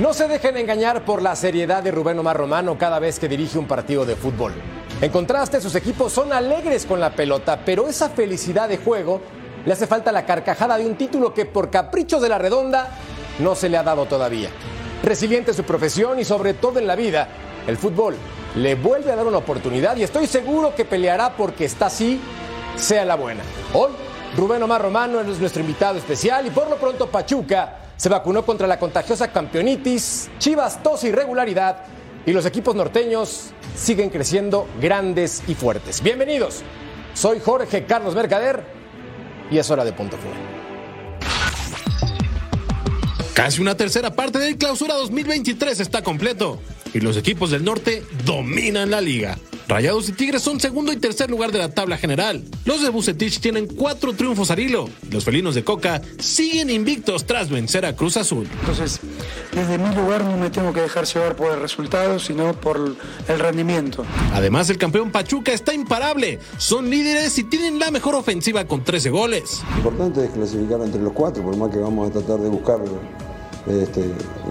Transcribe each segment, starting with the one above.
No se dejen engañar por la seriedad de Rubén Omar Romano cada vez que dirige un partido de fútbol. En contraste, sus equipos son alegres con la pelota, pero esa felicidad de juego le hace falta la carcajada de un título que por caprichos de la redonda no se le ha dado todavía. Resiliente en su profesión y sobre todo en la vida, el fútbol le vuelve a dar una oportunidad y estoy seguro que peleará porque está así, sea la buena. Hoy, Rubén Omar Romano es nuestro invitado especial y por lo pronto Pachuca se vacunó contra la contagiosa campeonitis, Chivas tos y irregularidad y los equipos norteños siguen creciendo grandes y fuertes. Bienvenidos, soy Jorge Carlos Mercader y es hora de punto final. Casi una tercera parte del clausura 2023 está completo y los equipos del norte dominan la liga. Rayados y Tigres son segundo y tercer lugar de la tabla general. Los de Bucetich tienen cuatro triunfos al hilo. Los felinos de Coca siguen invictos tras vencer a Cruz Azul. Entonces, desde mi lugar no me tengo que dejar llevar por el resultado, sino por el rendimiento. Además, el campeón Pachuca está imparable. Son líderes y tienen la mejor ofensiva con 13 goles. Lo importante es clasificar entre los cuatro, por más que vamos a tratar de buscar este,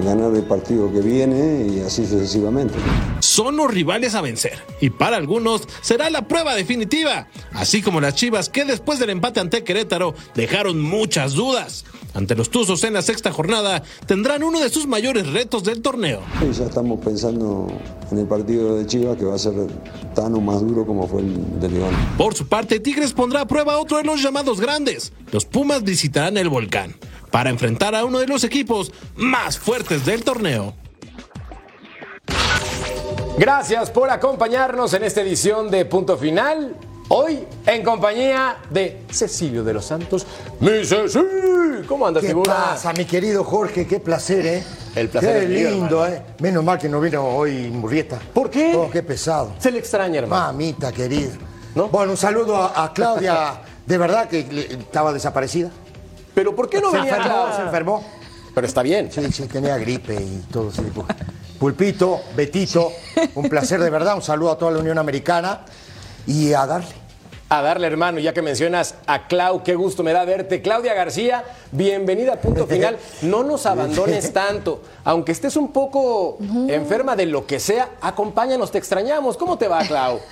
ganar el partido que viene y así sucesivamente. Son los rivales a vencer y para algunos será la prueba definitiva, así como las Chivas que después del empate ante Querétaro dejaron muchas dudas. Ante los Tuzos en la sexta jornada tendrán uno de sus mayores retos del torneo. Y ya estamos pensando en el partido de Chivas que va a ser tan o más duro como fue el de León. Por su parte, Tigres pondrá a prueba otro de los llamados grandes. Los Pumas visitarán el volcán para enfrentar a uno de los equipos más fuertes del torneo. Gracias por acompañarnos en esta edición de Punto Final. Hoy en compañía de Cecilio de los Santos. Mi Cecilio, ¿cómo andas, ¿Qué figura? pasa, mi querido Jorge? Qué placer, ¿eh? El placer Qué mío, lindo. ¿eh? Menos mal que no vino hoy Murrieta. ¿Por qué? Oh, qué pesado. Se le extraña, hermano. Mamita querida. ¿No? Bueno, un saludo a, a Claudia. De verdad que estaba desaparecida. Pero ¿por qué no se venía enfermó, acá? se enfermó. Pero está bien. Sí, sí, tenía gripe y todo. sí. Pulpito, Betito, un placer de verdad. Un saludo a toda la Unión Americana y a darle. A darle, hermano, ya que mencionas a Clau, qué gusto me da verte. Claudia García, bienvenida a Punto Final. No nos abandones tanto. Aunque estés un poco enferma de lo que sea, acompáñanos, te extrañamos. ¿Cómo te va, Clau?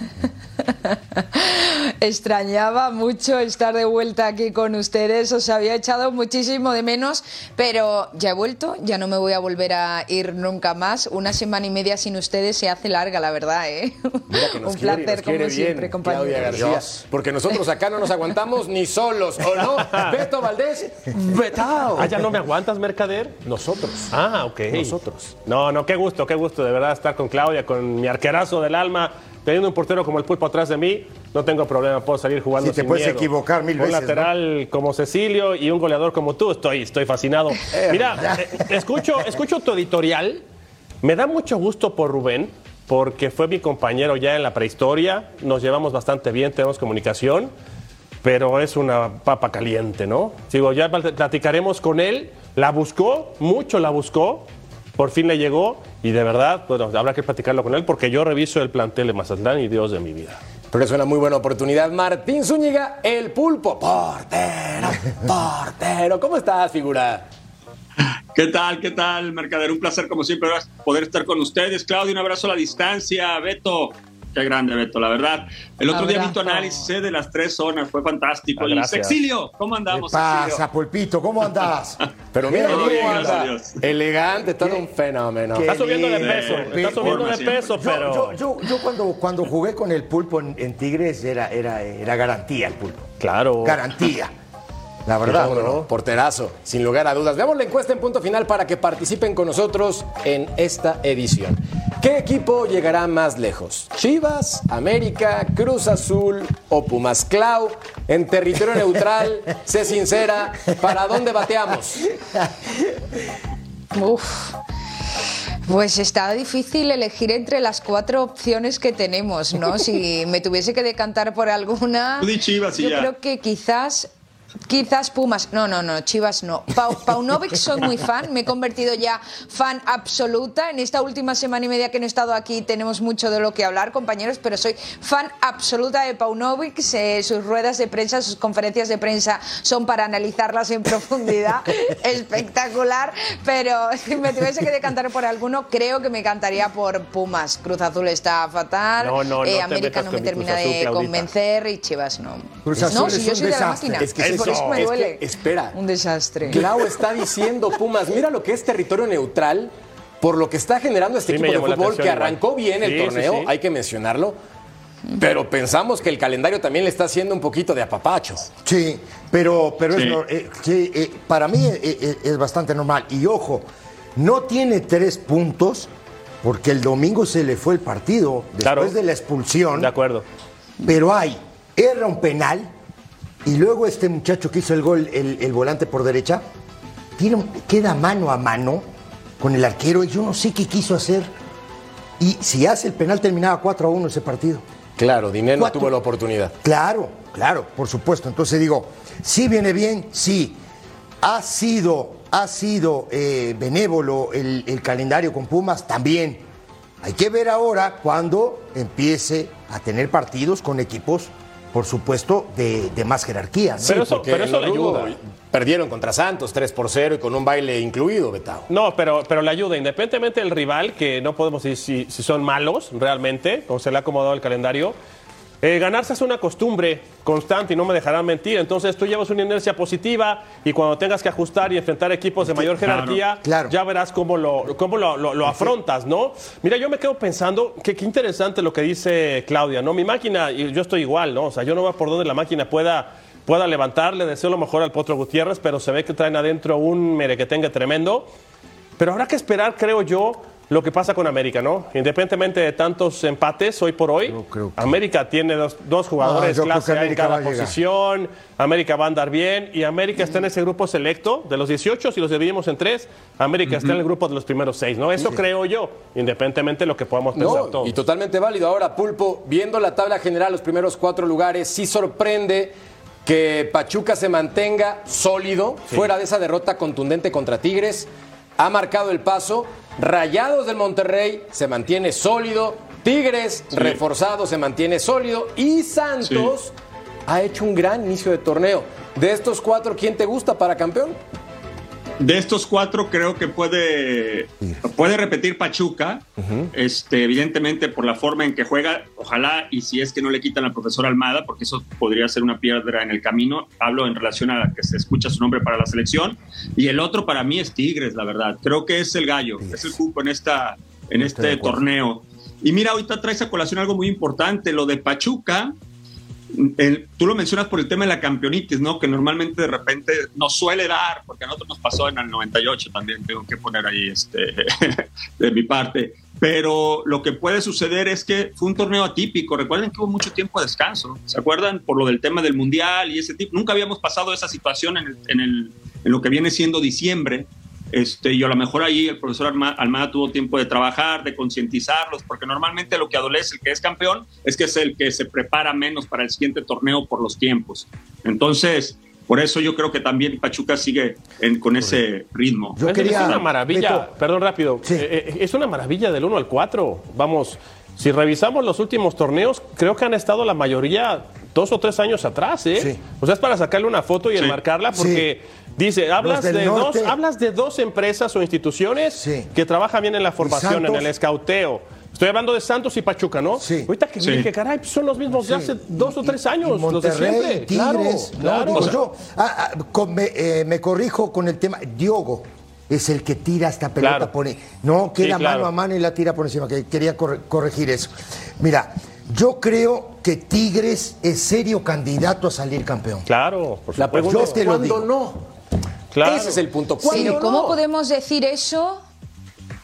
Extrañaba mucho estar de vuelta aquí con ustedes, os había echado muchísimo de menos, pero ya he vuelto, ya no me voy a volver a ir nunca más. Una semana y media sin ustedes se hace larga, la verdad, ¿eh? Mira que nos Un quiere placer, nos como bien, siempre, Claudia compañeros. Porque nosotros acá no nos aguantamos ni solos, ¿o no? Beto Valdés, vetao. Ah, ya no me aguantas, Mercader. Nosotros. Ah, ok. Nosotros. No, no, qué gusto, qué gusto de verdad estar con Claudia, con mi arquerazo del alma. Teniendo un portero como el pulpo atrás de mí, no tengo problema, puedo salir jugando Sí, te sin puedes miedo. equivocar mil un veces, lateral como Cecilio y un goleador como tú, estoy, estoy fascinado. Mira, eh, escucho, escucho tu editorial. Me da mucho gusto por Rubén, porque fue mi compañero ya en la prehistoria. Nos llevamos bastante bien, tenemos comunicación, pero es una papa caliente, ¿no? Digo, ya platicaremos con él. La buscó, mucho la buscó. Por fin le llegó y de verdad, bueno, habrá que platicarlo con él porque yo reviso el plantel de Mazatlán y Dios de mi vida. Pero es una muy buena oportunidad. Martín Zúñiga, el pulpo. Portero, portero. ¿Cómo estás, figura? ¿Qué tal? ¿Qué tal, Mercader? Un placer, como siempre, poder estar con ustedes. Claudio, un abrazo a la distancia. Beto, qué grande, Beto, la verdad. El otro día vi tu Abrazo. análisis eh, de las tres zonas, fue fantástico. Ah, y gracias. Sexilio, ¿cómo ¿Qué andamos? pasa, Sexilio? Pulpito? ¿Cómo andás? Pero mira cómo bien, anda. gracias a Dios. Elegante, todo un fenómeno. Qué Está subiendo de peso, Sí, está subiendo de peso, Yo, pero... yo, yo, yo cuando, cuando jugué con el pulpo en, en Tigres era, era, era garantía el pulpo. Claro. Garantía. La verdad. ¿Cómo no? Porterazo, sin lugar a dudas. Veamos la encuesta en punto final para que participen con nosotros en esta edición. ¿Qué equipo llegará más lejos? ¿Chivas, América, Cruz Azul o Pumas? Clau, en territorio neutral, sé sincera, ¿para dónde bateamos? Uf. Pues está difícil elegir entre las cuatro opciones que tenemos, ¿no? Si me tuviese que decantar por alguna, yo ya. creo que quizás Quizás Pumas. No, no, no, Chivas no. Pau, Paunovic soy muy fan, me he convertido ya fan absoluta. En esta última semana y media que no he estado aquí tenemos mucho de lo que hablar, compañeros, pero soy fan absoluta de Paunovic. sus ruedas de prensa, sus conferencias de prensa son para analizarlas en profundidad. Espectacular. Pero si me tuviese que decantar por alguno, creo que me cantaría por Pumas. Cruz Azul está fatal. No, no, no eh, América no me termina Azul, de Claudita. convencer y Chivas no. Cruz Azul no, si yo soy de la máquina. Es que por eso- me es que- duele. espera. Un desastre. Clau está diciendo Pumas, mira lo que es territorio neutral por lo que está generando este Sí, equipo de fútbol que igual. arrancó bien el Sí, torneo, sí. hay que mencionarlo. Pero pensamos que el calendario también le está haciendo un poquito de apapacho. Sí, pero, pero es eh, sí, eh, para mí eh, eh, es bastante normal. Y ojo, no tiene tres puntos porque el domingo se le fue el partido después Claro. de la expulsión. De acuerdo. Pero hay, erra un penal y luego este muchacho que hizo el gol, el, el volante por derecha, tiene, queda mano a mano con el arquero y yo no sé qué quiso hacer. Y si hace el penal terminaba 4 a 1 ese partido. Claro, Diné no tuvo la oportunidad. Claro, claro, por supuesto. Entonces digo, sí viene bien, sí. Ha sido, ha sido eh, benévolo el, el calendario con Pumas también. Hay que ver ahora cuando empiece a tener partidos con equipos, por supuesto, de, de más jerarquía. Pero eso- pero eso le ayuda. Perdieron contra Santos 3 por 0 y con un baile incluido, Betao. No, pero, pero le ayuda, independientemente del rival, que no podemos decir si, si son malos realmente, como se le ha acomodado el calendario. Eh, ganarse es una costumbre constante y no me dejarán mentir. Entonces tú llevas una inercia positiva y cuando tengas que ajustar y enfrentar equipos de mayor Claro, jerarquía, claro. ya verás cómo lo, cómo lo, lo- lo afrontas, ¿no? Mira, yo me quedo pensando que qué interesante lo que dice Claudia, ¿no? Mi máquina, y yo estoy igual, ¿no? O sea, yo no veo por dónde la máquina pueda, pueda levantar, le deseo lo mejor al Potro Gutiérrez, pero se ve que traen adentro un merequetengue tremendo. Pero habrá que esperar, creo yo, lo que pasa con América, ¿no? Independientemente de tantos empates hoy por hoy, creo que- América tiene dos, dos jugadores Ah, clase en cada posición, América va a andar bien y América está en ese grupo selecto de los 18, si los dividimos en tres, América está en el grupo de los primeros seis, ¿no? Eso creo yo, independientemente de lo que podamos pensar No, todos. y totalmente válido. Ahora, Pulpo, viendo la tabla general, los primeros cuatro lugares, sí sorprende que Pachuca se mantenga sólido, fuera de esa derrota contundente contra Tigres. Ha marcado el paso. Rayados del Monterrey se mantiene sólido. Tigres, reforzado, se mantiene sólido. Y Santos ha hecho un gran inicio de torneo. De estos cuatro, ¿quién te gusta para campeón? De estos cuatro creo que puede, puede repetir Pachuca, este, evidentemente por la forma en que juega, ojalá y si es que no le quitan al profesor Almada, porque eso podría ser una piedra en el camino, hablo en relación a que se escucha su nombre para la selección, y el otro para mí es Tigres, la verdad, creo que es el gallo, es el cupo en, esta, en este torneo. Y mira, ahorita traes a colación algo muy importante, lo de Pachuca, el- tú lo mencionas por el tema de la campeonitis, ¿no? Que normalmente de repente nos suele dar, porque a nosotros nos pasó en el 98 también, tengo que poner ahí este, de mi parte. Pero lo que puede suceder es que fue un torneo atípico. Recuerden que hubo mucho tiempo de descanso. ¿Se acuerdan? Por lo del tema del mundial y ese tipo. Nunca habíamos pasado esa situación en, el- en el- en lo que viene siendo diciembre. Este, y a lo mejor ahí el profesor Alma- Almada tuvo tiempo de trabajar, de concientizarlos, porque normalmente lo que adolece el que es campeón es que es el que se prepara menos para el siguiente torneo por los tiempos. Entonces, por eso yo creo que también Pachuca sigue en- con ese ritmo. Yo es, quería- es una maravilla, Beto. perdón rápido, Sí. Eh, eh, es una maravilla del 1 al 4. Vamos, si revisamos los últimos torneos, creo que han estado la mayoría dos o tres años atrás, ¿eh? Sí. O sea, es para sacarle una foto y Sí. enmarcarla porque dice, hablas de, dos, hablas de dos empresas o instituciones Sí. que trabajan bien en la formación, en Santos. el escauteo. Estoy hablando de Santos y Pachuca, ¿no? Sí. Ahorita que Sí. que caray, pues son los mismos de Sí. hace dos o tres años, Y los de Monterrey, siempre. Tigres, claro, no, claro. digo O sea, yo. Ah, ah, con- me, eh, me corrijo con el tema. Diogo es el que tira esta pelota, Claro. pone. No, queda Sí, claro. mano a mano y la tira por encima. Que quería corre- corregir eso. Mira, yo creo que Tigres es serio candidato a salir campeón. Claro, por La supuesto. pregunta Yo es te lo ¿cuándo digo. no? Claro. Ese es el punto. ¿Cuándo Pero ¿cómo no? podemos decir eso?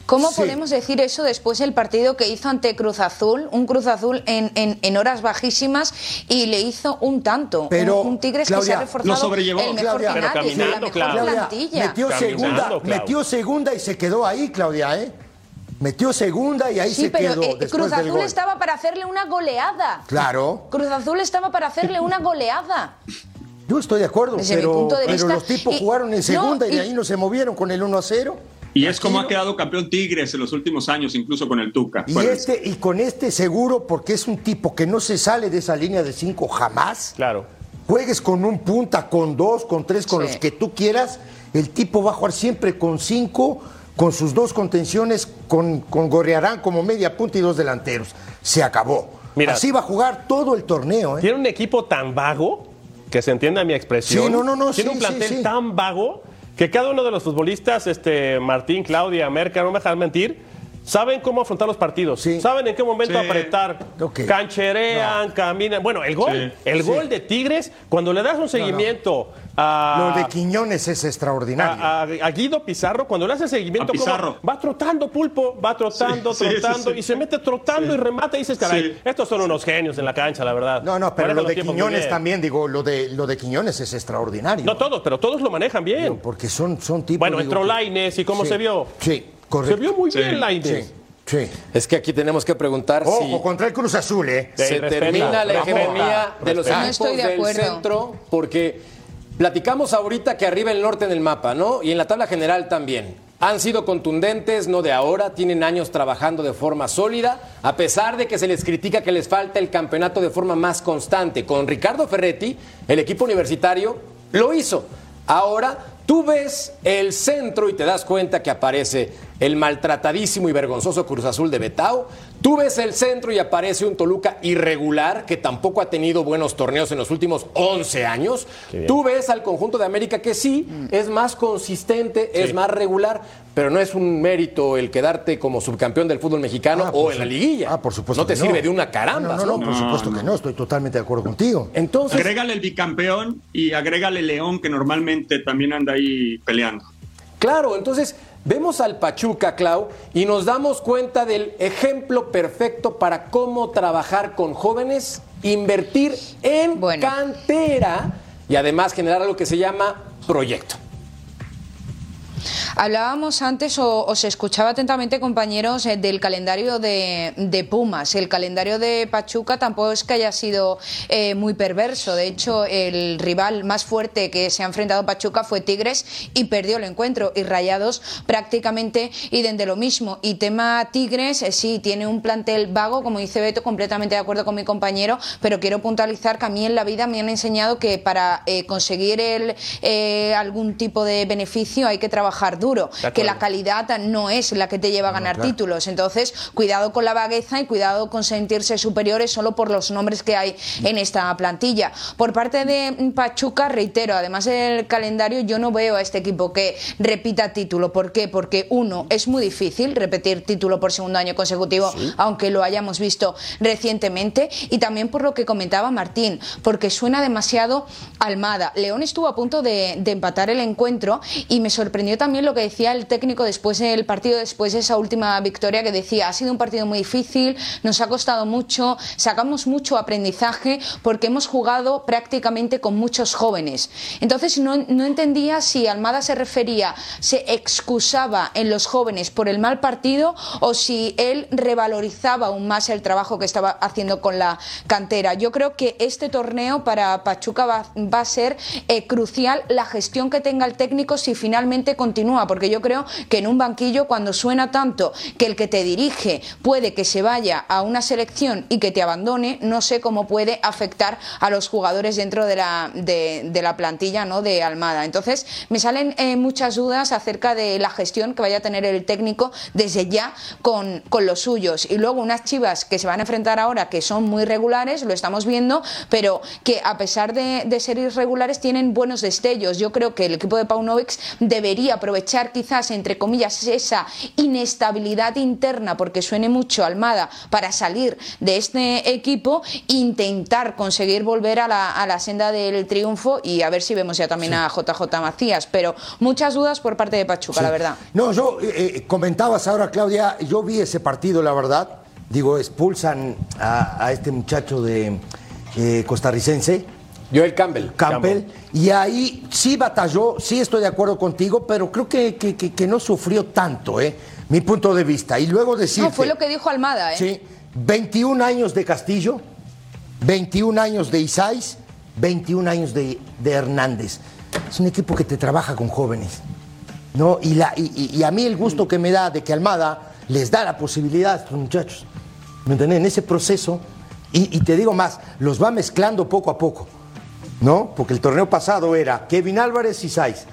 ¿Cómo Sí. podemos decir eso después del partido que hizo ante Cruz Azul? Un Cruz Azul en, en- en horas bajísimas y le hizo un tanto. Pero, un, un Tigres que se Claudia, ha reforzado lo sobrellevó. el mejor Claudia. final Pero y la caminando, mejor Claudia. plantilla. metió segunda, metió segunda y se quedó ahí, Claudia, ¿eh? Metió segunda y ahí Sí, se pero quedó eh, Cruz Azul gol. estaba para hacerle una goleada. Claro. Cruz Azul estaba para hacerle una goleada. Yo estoy de acuerdo, Desde mi pero, punto de pero vista, los tipos y- jugaron en no, segunda y, y- de ahí no se movieron con el 1 a 0. Y es como ha quedado campeón Tigres en los últimos años, incluso con el Tuca. Y, este, y con este seguro, porque es un tipo que no se sale de esa línea de cinco jamás. Claro. Juegues con un punta, con dos, con tres, con Sí. los que tú quieras. El tipo va a jugar siempre con cinco, con sus dos contenciones, con, con Gorriarán como media punta y dos delanteros. Se acabó. Mira. Así va a jugar todo el torneo. ¿eh? Tiene un equipo tan vago, que se entienda mi expresión. Sí, no, no, no, Tiene sí, un plantel sí, sí. tan vago que cada uno de los futbolistas, este, Martín, Claudia, Merca, no me dejan mentir, saben cómo afrontar los partidos. Sí. Saben en qué momento Sí. apretar. Cancherean, caminan. Bueno, el gol, Sí. el Sí. gol de Tigres, cuando le das un seguimiento a. Lo de Quiñones es extraordinario. a, a- a Guido Pizarro, cuando le hace seguimiento, como va trotando pulpo, va trotando, Sí, trotando, sí, sí. y se mete trotando y remata y dices, caray, Sí. estos son unos genios en la cancha, la verdad. no, no, pero lo de Quiñones también, digo, lo de, lo de Quiñones es extraordinario. No todos, pero todos lo manejan bien. Porque son, son tipos. Bueno, digo, entró Laines y cómo Sí, se vio. Sí, correcto. Se vio muy Sí, bien Laines. Sí, sí. Es que aquí tenemos que preguntar Ojo, si contra el Cruz Azul, ¿eh? Sí, se respeta, termina la hegemonía de los. No equipos estoy de del acuerdo. centro, porque platicamos ahorita que arriba el norte en el mapa, ¿no? Y en la tabla general también. Han sido contundentes, no de ahora, tienen años trabajando de forma sólida, a pesar de que se les critica que les falta el campeonato de forma más constante. Con Ricardo Ferretti, el equipo universitario lo hizo. Ahora tú ves el centro y te das cuenta que aparece el maltratadísimo y vergonzoso Cruz Azul de Betao. Tú ves el centro y aparece un Toluca irregular que tampoco ha tenido buenos torneos en los últimos 11 años. Tú ves al conjunto de América que sí es más consistente, es más regular, pero no es un mérito el quedarte como subcampeón del fútbol mexicano Ah, o en la liguilla. Ah, por supuesto. No te que sirve de una caramba. No, no, no, por supuesto que no, estoy totalmente de acuerdo contigo. Entonces, Agrégale el bicampeón y agrégale León, que normalmente también anda ahí peleando. Claro, entonces vemos al Pachuca, Clau, y nos damos cuenta del ejemplo perfecto para cómo trabajar con jóvenes, invertir en Bueno. cantera y además generar algo que se llama proyecto. Hablábamos antes, o os escuchaba atentamente, compañeros, eh, del calendario de, Pumas. El calendario de Pachuca tampoco es que haya sido eh, muy perverso. De hecho, el rival más fuerte que se ha enfrentado Pachuca fue Tigres y perdió el encuentro. Y Rayados prácticamente y de lo mismo. Y tema Tigres, eh, sí, tiene un plantel vago, como dice Beto, completamente de acuerdo con mi compañero, pero quiero puntualizar que a mí en la vida me han enseñado que para conseguir algún tipo de beneficio hay que trabajar duro, acuerdo. que la calidad no es la que te lleva a ganar títulos. Entonces, cuidado con la vagueza y cuidado con sentirse superiores solo por los nombres que hay en esta plantilla. Por parte de Pachuca, reitero, además del calendario, yo no veo a este equipo que repita título. ¿Por qué? Porque uno, es muy difícil repetir título por segundo año consecutivo, aunque lo hayamos visto recientemente. Y también por lo que comentaba Martín, porque suena demasiado Almada. León estuvo a punto de, de empatar el encuentro y me sorprendió también lo que decía el técnico después del partido, después de esa última victoria, que decía, ha sido un partido muy difícil, nos ha costado mucho, sacamos mucho aprendizaje porque hemos jugado prácticamente con muchos jóvenes. Entonces no, entendía si Almada se refería, se excusaba en los jóvenes por el mal partido o si él revalorizaba aún más el trabajo que estaba haciendo con la cantera. Yo creo que este torneo para Pachuca va, a ser eh, crucial la gestión que tenga el técnico si finalmente continúa, porque yo creo que en un banquillo cuando suena tanto que el que te dirige puede que se vaya a una selección y que te abandone, no sé cómo puede afectar a los jugadores dentro de la, de, la plantilla ¿no? de Almada. Entonces, me salen eh, muchas dudas acerca de la gestión que vaya a tener el técnico desde ya con, con los suyos. Y luego unas chivas que se van a enfrentar ahora que son muy regulares, lo estamos viendo, pero que a pesar de, de ser irregulares tienen buenos destellos. Yo creo que el equipo de Paunovic debería aprovechar quizás, entre comillas, esa inestabilidad interna, porque suene mucho Almada, para salir de este equipo, intentar conseguir volver a la, a la senda del triunfo y a ver si vemos ya también a JJ Macías. Pero muchas dudas por parte de Pachuca, la verdad. No, yo eh, eh, comentabas ahora, Claudia, yo vi ese partido, la verdad. Digo, expulsan a, a este muchacho de eh, costarricense, Joel Campbell. Campbell, y ahí sí batalló, sí estoy de acuerdo contigo, pero creo que, que- que- que no sufrió tanto, ¿eh? Mi punto de vista. Y luego decir. No, fue lo que dijo Almada, ¿eh? Sí, 21 años de Castillo, 21 años de Isais, 21 años de, de Hernández. Es un equipo que te trabaja con jóvenes. ¿no? Y, la, y, y- y a mí el gusto que me da de que Almada les da la posibilidad a estos muchachos. ¿Me entiendes? En ese proceso. Y, y te digo más, los va mezclando poco a poco. ¿No? Porque el torneo pasado era Kevin Álvarez y Saiz.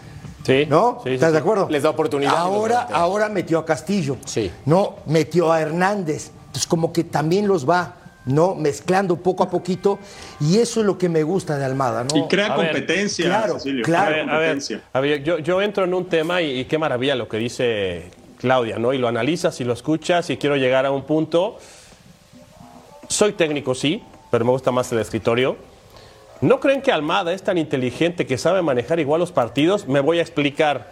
Sí. ¿No? Sí, sí, ¿Estás de acuerdo? Les da oportunidad Ahora, ahora metió a Castillo. Sí. No, metió a Hernández. Entonces, como que también los va, ¿no? Mezclando poco a poquito. Y eso es lo que me gusta de Almada, ¿no? Y crea A ver, competencia, claro, Cecilio. claro. A crea ver, a ver, competencia. a ver, yo, yo entro en un tema y, y qué maravilla lo que dice Claudia, ¿no? Y lo analizas y lo escuchas y quiero llegar a un punto. Soy técnico, sí, pero me gusta más el escritorio. ¿No creen que Almada es tan inteligente que sabe manejar igual los partidos? Me voy a explicar.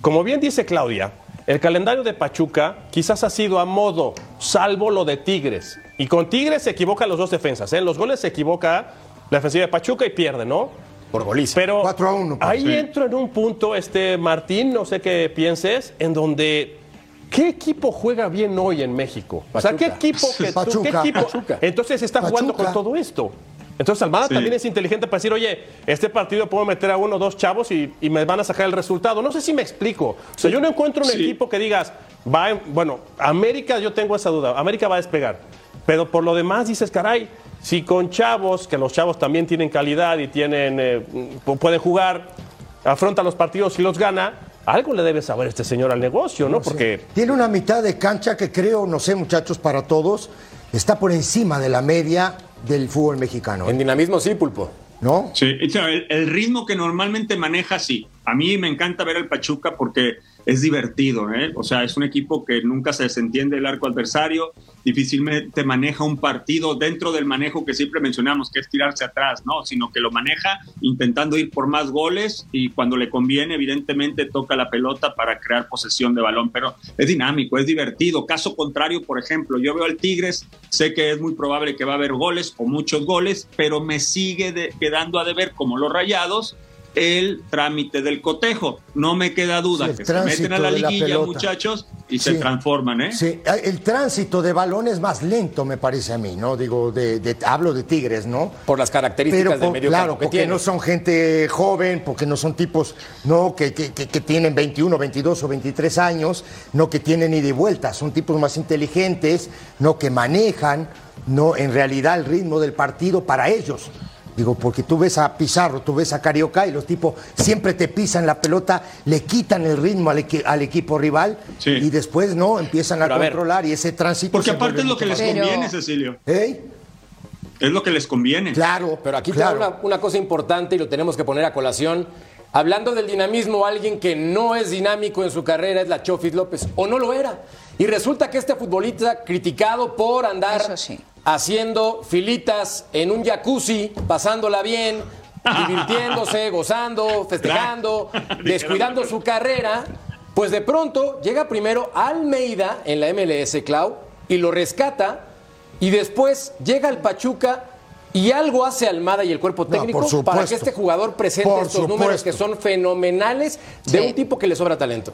Como bien dice Claudia, el calendario de Pachuca quizás ha sido a modo, salvo lo de Tigres. Y con Tigres se equivocan los dos defensas. ¿eh? En los goles se equivoca la defensiva de Pachuca y pierde, ¿no? Por goliza. Pero 4 a 1, ahí sí. entro en un punto, este Martín, no sé qué pienses, en donde ¿qué equipo juega bien hoy en México? O sea, ¿qué equipo que Pachuca. qué equipo? Pachuca. Entonces está jugando con todo esto. Entonces Almada Sí. también es inteligente para decir, oye, este partido puedo meter a uno o dos chavos y, y me van a sacar el resultado. No sé si me explico. O sea, yo no encuentro un Sí. equipo que digas, va, en- bueno, América, yo tengo esa duda, América va a despegar. Pero por lo demás dices, caray, si con chavos, que los chavos también tienen calidad y tienen, eh, pu- pueden jugar, afronta los partidos y los gana, algo le debe saber este señor al negocio, ¿no? Porque Tiene una mitad de cancha que creo, no sé, muchachos, para todos, está por encima de la media del fútbol mexicano. En dinamismo sí, Pulpo. ¿No? Sí, el ritmo que normalmente maneja, sí. A mí me encanta ver al Pachuca porque es divertido, ¿eh? O sea, es un equipo que nunca se desentiende del arco adversario, difícilmente maneja un partido dentro del manejo que siempre mencionamos, que es tirarse atrás, ¿no? Sino que lo maneja intentando ir por más goles y cuando le conviene, evidentemente, toca la pelota para crear posesión de balón, pero es dinámico, es divertido. Caso contrario, por ejemplo, yo veo al Tigres, sé que es muy probable que va a haber goles o muchos goles, pero me sigue quedando a deber, como los rayados, el trámite del cotejo. No me queda duda Sí, que se meten a la liguilla, muchachos, y Sí. se transforman, ¿eh? Sí, el tránsito de balón es más lento, me parece a mí, ¿no? Digo, de, de- hablo de Tigres, ¿no? Por las características Pero del medio claro, que porque tiene. no son gente joven, porque no son tipos no que, que- que- que tienen 21, 22 o 23 años, no que tienen ida y vuelta, son tipos más inteligentes, no que manejan, no en realidad el ritmo del partido para ellos. Digo, porque tú ves a Pizarro, tú ves a Carioca y los tipos siempre te pisan la pelota, le quitan el ritmo al, equi- al equipo rival Sí. y después no empiezan a ver, controlar y ese tránsito Porque aparte es lo que les Pero- conviene, Cecilio. ¿Eh? Es lo que les conviene. Claro, Pero aquí claro. queda una, una cosa importante y lo tenemos que poner a colación. Hablando del dinamismo, alguien que no es dinámico en su carrera es la Chofis López, o no lo era. Y resulta que este futbolista criticado por andar sí. Haciendo filitas en un jacuzzi, pasándola bien, divirtiéndose, gozando, festejando, descuidando su carrera, pues de pronto llega primero Almeida en la MLS, Clau, y lo rescata, y después llega al Pachuca y algo hace Almada y el cuerpo técnico para que este jugador presente Por estos números que son fenomenales de Sí. un tipo que le sobra talento.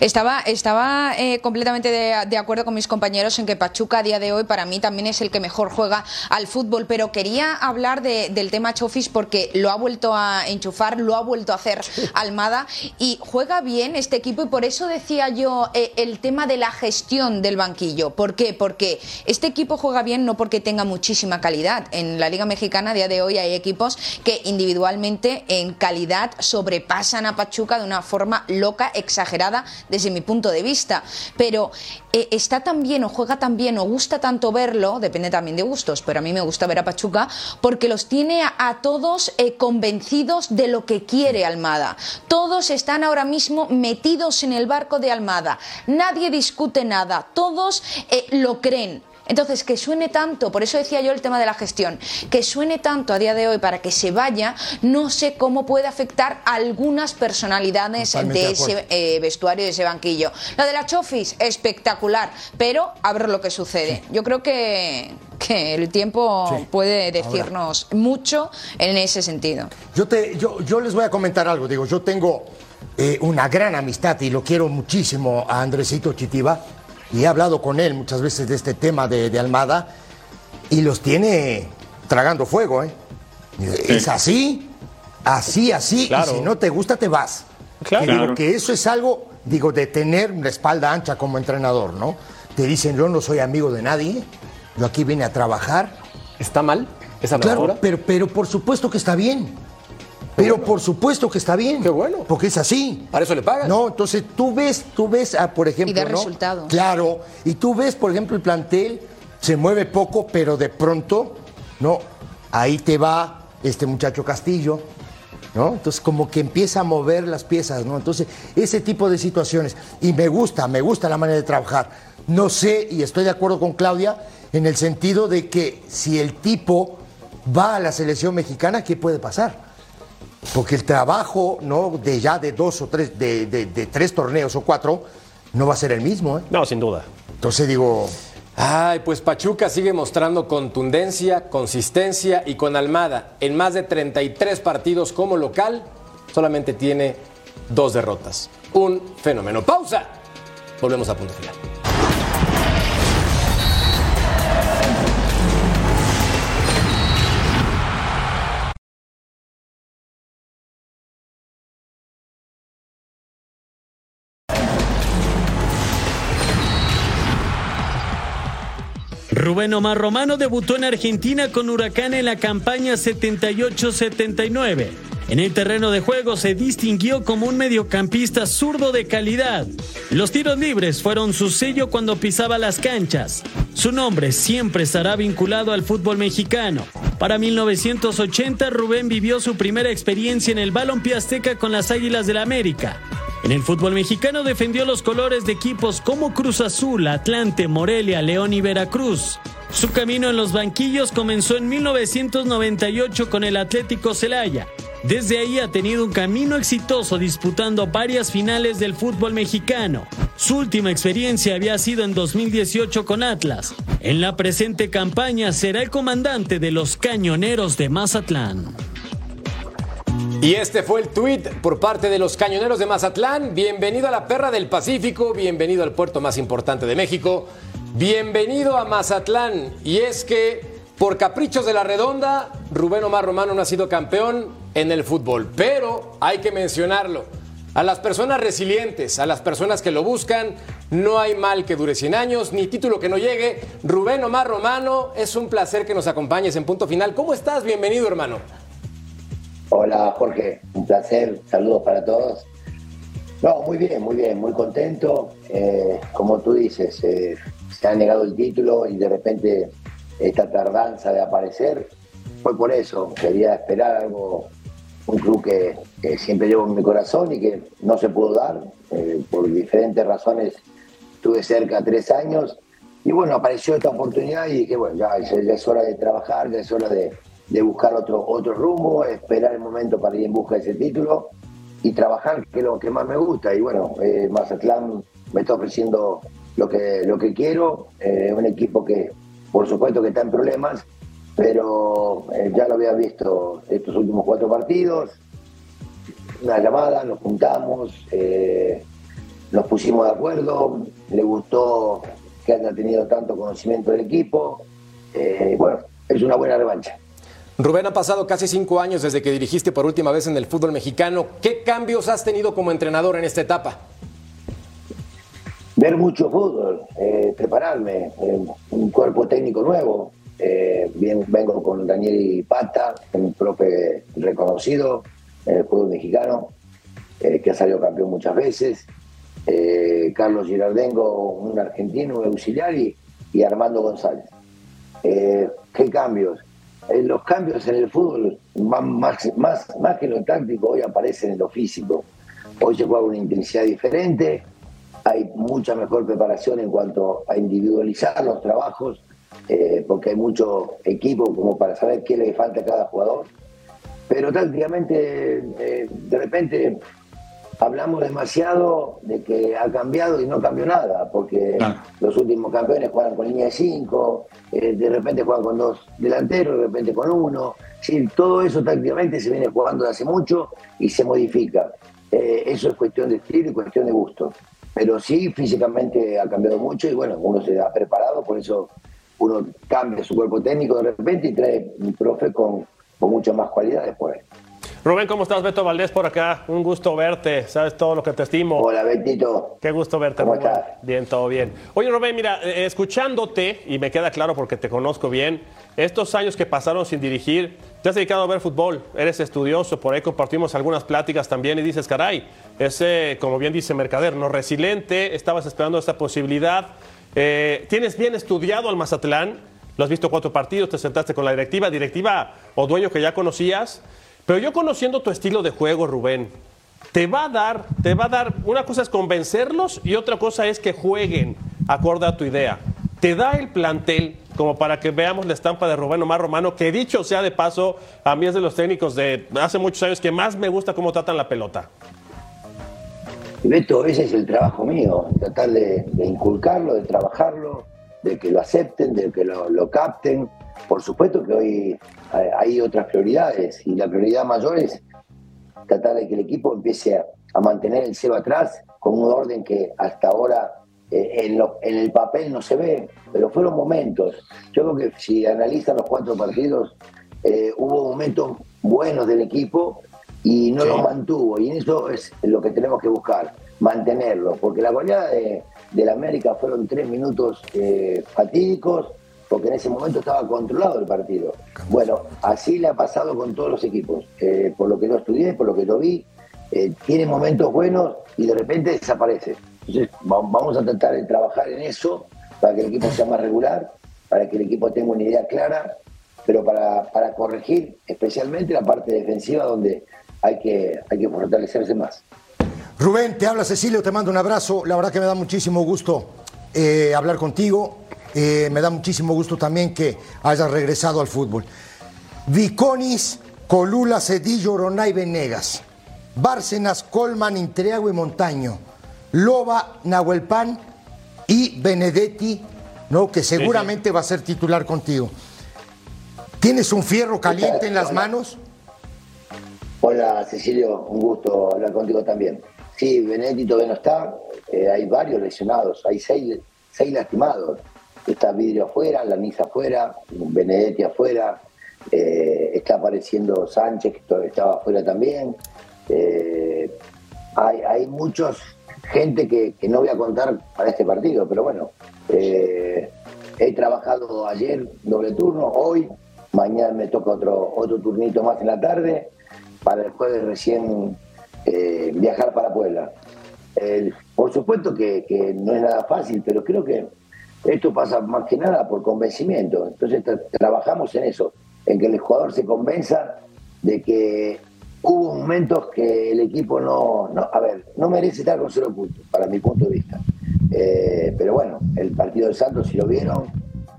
Estaba, estaba eh, completamente de, de acuerdo con mis compañeros en que Pachuca a día de hoy para mí también es el que mejor juega al fútbol, pero quería hablar de- del tema Chofis porque lo ha vuelto a enchufar, lo ha vuelto a hacer Almada y juega bien este equipo y por eso decía yo eh, el tema de la gestión del banquillo. ¿Por qué? Porque este equipo juega bien no porque tenga muchísima calidad. En la Liga Mexicana a día de hoy hay equipos que individualmente en calidad sobrepasan a Pachuca de una forma loca, exagerada desde mi punto de vista. Pero eh, está tan bien o juega tan bien o gusta tanto verlo, depende también de gustos, pero a mí me gusta ver a Pachuca porque los tiene a, todos eh, convencidos de lo que quiere Almada. Todos están ahora mismo metidos en el barco de Almada. Nadie discute nada, todos eh, lo creen. Entonces, que suene tanto, por eso decía yo el tema de la gestión, que suene tanto a día de hoy para que se vaya, no sé cómo puede afectar a algunas personalidades Totalmente de ese eh, vestuario, de ese banquillo. La de la Chofis, espectacular, pero a ver lo que sucede. Yo creo que, que el tiempo Sí. puede decirnos mucho en ese sentido. Yo, te, yo, yo les voy a comentar algo. Digo, yo tengo eh, una gran amistad y lo quiero muchísimo a Andresito Chitiba. Y he hablado con él muchas veces de este tema de, de Almada. Y los tiene tragando fuego, ¿eh? Es así, así, así, Claro. y si no te gusta, te vas. Claro. Que digo que eso es algo, digo, de tener la espalda ancha como entrenador, ¿no? Te dicen, yo no soy amigo de nadie, yo aquí vine a trabajar. ¿Está mal esa Claro, pero, pero por supuesto que está bien. Pero por supuesto que está bien. Qué bueno. Porque es así. Para eso le pagan. No, entonces tú ves, tú ves, ah, por ejemplo. Y da ¿no? resultados. Claro. Y tú ves, por ejemplo, el plantel se mueve poco, pero de pronto, ¿no? Ahí te va este muchacho Castillo, ¿no? Entonces, como que empieza a mover las piezas, ¿no? Entonces, ese tipo de situaciones. Y me gusta, me gusta la manera de trabajar. No sé, y estoy de acuerdo con Claudia, en el sentido de que si el tipo va a la selección mexicana, ¿qué puede pasar? Porque el trabajo, ¿no? De ya de dos o tres, de, de- de tres torneos o cuatro, no va a ser el mismo, ¿eh? No, sin duda. Entonces digo, Ay, pues Pachuca sigue mostrando contundencia, consistencia y con Almada en más de 33 partidos como local, solamente tiene dos derrotas. Un fenómeno. ¡Pausa! Volvemos a punto final. Rubén Omar Romano debutó en Argentina con Huracán en la campaña 78-79. En el terreno de juego se distinguió como un mediocampista zurdo de calidad. Los tiros libres fueron su sello cuando pisaba las canchas. Su nombre siempre estará vinculado al fútbol mexicano. Para 1980, Rubén vivió su primera experiencia en el balompié azteca con las Águilas del América. En el fútbol mexicano defendió los colores de equipos como Cruz Azul, Atlante, Morelia, León y Veracruz. Su camino en los banquillos comenzó en 1998 con el Atlético Celaya. Desde ahí ha tenido un camino exitoso disputando varias finales del fútbol mexicano. Su última experiencia había sido en 2018 con Atlas. En la presente campaña será el comandante de los Cañoneros de Mazatlán. Y este fue el tuit por parte de los cañoneros de Mazatlán. Bienvenido a la Perra del Pacífico, bienvenido al puerto más importante de México, bienvenido a Mazatlán. Y es que por caprichos de la redonda, Rubén Omar Romano no ha sido campeón en el fútbol. Pero hay que mencionarlo. A las personas resilientes, a las personas que lo buscan, no hay mal que dure 100 años, ni título que no llegue. Rubén Omar Romano, es un placer que nos acompañes en punto final. ¿Cómo estás? Bienvenido, hermano. Hola Jorge, un placer, saludos para todos. No, muy bien, muy bien, muy contento. Eh, como tú dices, eh, se ha negado el título y de repente esta tardanza de aparecer fue por eso. Quería esperar algo, un club que, siempre llevo en mi corazón y que no se pudo dar. Eh, por diferentes razones estuve cerca tres años y bueno, apareció esta oportunidad y dije, bueno, ya, ya es hora de trabajar, ya es hora de, de buscar otro, otro rumbo, esperar el momento para ir en busca de ese título y trabajar, que es lo que más me gusta. Y bueno, eh, Mazatlán me está ofreciendo lo que, lo que quiero, eh, un equipo que por supuesto que está en problemas, pero eh, ya lo había visto estos últimos cuatro partidos, una llamada, nos juntamos, eh, nos pusimos de acuerdo, le gustó que haya tenido tanto conocimiento del equipo, bueno, es una buena revancha. Rubén, ha pasado casi cinco años desde que dirigiste por última vez en el fútbol mexicano. ¿Qué cambios has tenido como entrenador en esta etapa? Ver mucho fútbol, eh, prepararme, eh, un cuerpo técnico nuevo. Eh, bien, vengo con Daniel Pata, un profe reconocido en el fútbol mexicano, que ha salido campeón muchas veces. Carlos Girardengo, un argentino, un auxiliar, y, y Armando González. ¿Qué cambios? Eh, los cambios en el fútbol, más, más, más, que lo táctico, hoy aparecen en lo físico. Hoy se juega una intensidad diferente, hay mucha mejor preparación en cuanto a individualizar los trabajos, eh, porque hay mucho equipo como para saber qué le falta a cada jugador. Pero tácticamente, eh, de repente, hablamos demasiado de que ha cambiado y no cambió nada, porque los últimos campeones juegan con línea de cinco, eh, de repente juegan con dos delanteros, de repente con uno. Sí, todo eso tácticamente se viene jugando de hace mucho y se modifica. Eh, eso es cuestión de estilo y cuestión de gusto. Pero sí, físicamente ha cambiado mucho y bueno, uno se ha preparado, por eso uno cambia su cuerpo técnico de repente y trae un profe con, con mucho más cualidad después. Rubén, ¿cómo estás? Beto Valdés por acá. Un gusto verte. Sabes todo lo que te estimo. Hola, Betito. Qué gusto verte, ¿Cómo Rubén. estás? Bien, todo bien. Oye, Rubén, mira, eh, escuchándote, y me queda claro porque te conozco bien, estos años que pasaron sin dirigir, te has dedicado a ver fútbol, eres estudioso, por ahí compartimos algunas pláticas también y dices, caray, ese, como bien dice Mercader, no resiliente, estabas esperando esta posibilidad. Eh, ¿Tienes bien estudiado al Mazatlán? Lo has visto cuatro partidos, te sentaste con la directiva, directiva o dueño que ya conocías. Pero yo conociendo tu estilo de juego, Rubén, te va a dar, te va a dar, una cosa es convencerlos y otra cosa es que jueguen acorde a tu idea. Te da el plantel como para que veamos la estampa de Rubén Omar Romano, que dicho sea de paso, a mí es de los técnicos de hace muchos años que más me gusta cómo tratan la pelota. Beto, ese es el trabajo mío, tratar de, inculcarlo, de trabajarlo, de que lo acepten, de que lo capten. Por supuesto que hoy hay, hay otras prioridades y la prioridad mayor es tratar de que el equipo empiece a, a mantener el cero atrás con un orden que hasta ahora eh, en, lo- en el papel no se ve, pero fueron momentos. Yo creo que si analizan los cuatro partidos, eh, hubo momentos buenos del equipo y no Sí. los mantuvo. Y eso es lo que tenemos que buscar, mantenerlo. Porque la goleada de, del América fueron tres minutos eh, fatídicos, porque en ese momento estaba controlado el partido. Bueno, así le ha pasado con todos los equipos. Eh, por lo que yo estudié, por lo que yo vi, eh, tiene momentos buenos y de repente desaparece. Entonces va- vamos a tratar de trabajar en eso para que el equipo sea más regular, para que el equipo tenga una idea clara, pero para, para corregir especialmente la parte defensiva donde hay que, hay que fortalecerse más. Rubén, te habla Cecilio, te mando un abrazo. La verdad que me da muchísimo gusto eh, hablar contigo. Eh, me da muchísimo gusto también que hayas regresado al fútbol. Viconis, Colula, Cedillo, Ronay, Venegas. Bárcenas, Colman, Intriago y Montaño. Loba, Nahuelpan y Benedetti, ¿no? que seguramente va a ser titular contigo. ¿Tienes un fierro caliente en las manos? Hola Cecilio, un gusto hablar contigo también. Sí, Benedetti todavía no está, eh, hay varios lesionados, hay seis, seis lastimados. Está Vidrio afuera, Lanisa afuera, Benedetti afuera, eh, está apareciendo Sánchez, que estaba afuera también. Eh, hay, hay muchos gente que, que no voy a contar para este partido, pero bueno, eh, he trabajado ayer doble turno, hoy, mañana me toca otro, otro turnito más en la tarde, para el jueves recién viajar para Puebla. Por supuesto que, que no es nada fácil, pero creo que esto pasa más que nada por convencimiento. Entonces tra- trabajamos en eso, en que el jugador se convenza de que hubo momentos que el equipo no, no a ver, no merece estar con cero puntos, para mi punto de vista. Eh, pero bueno, el partido de Santos, si lo vieron,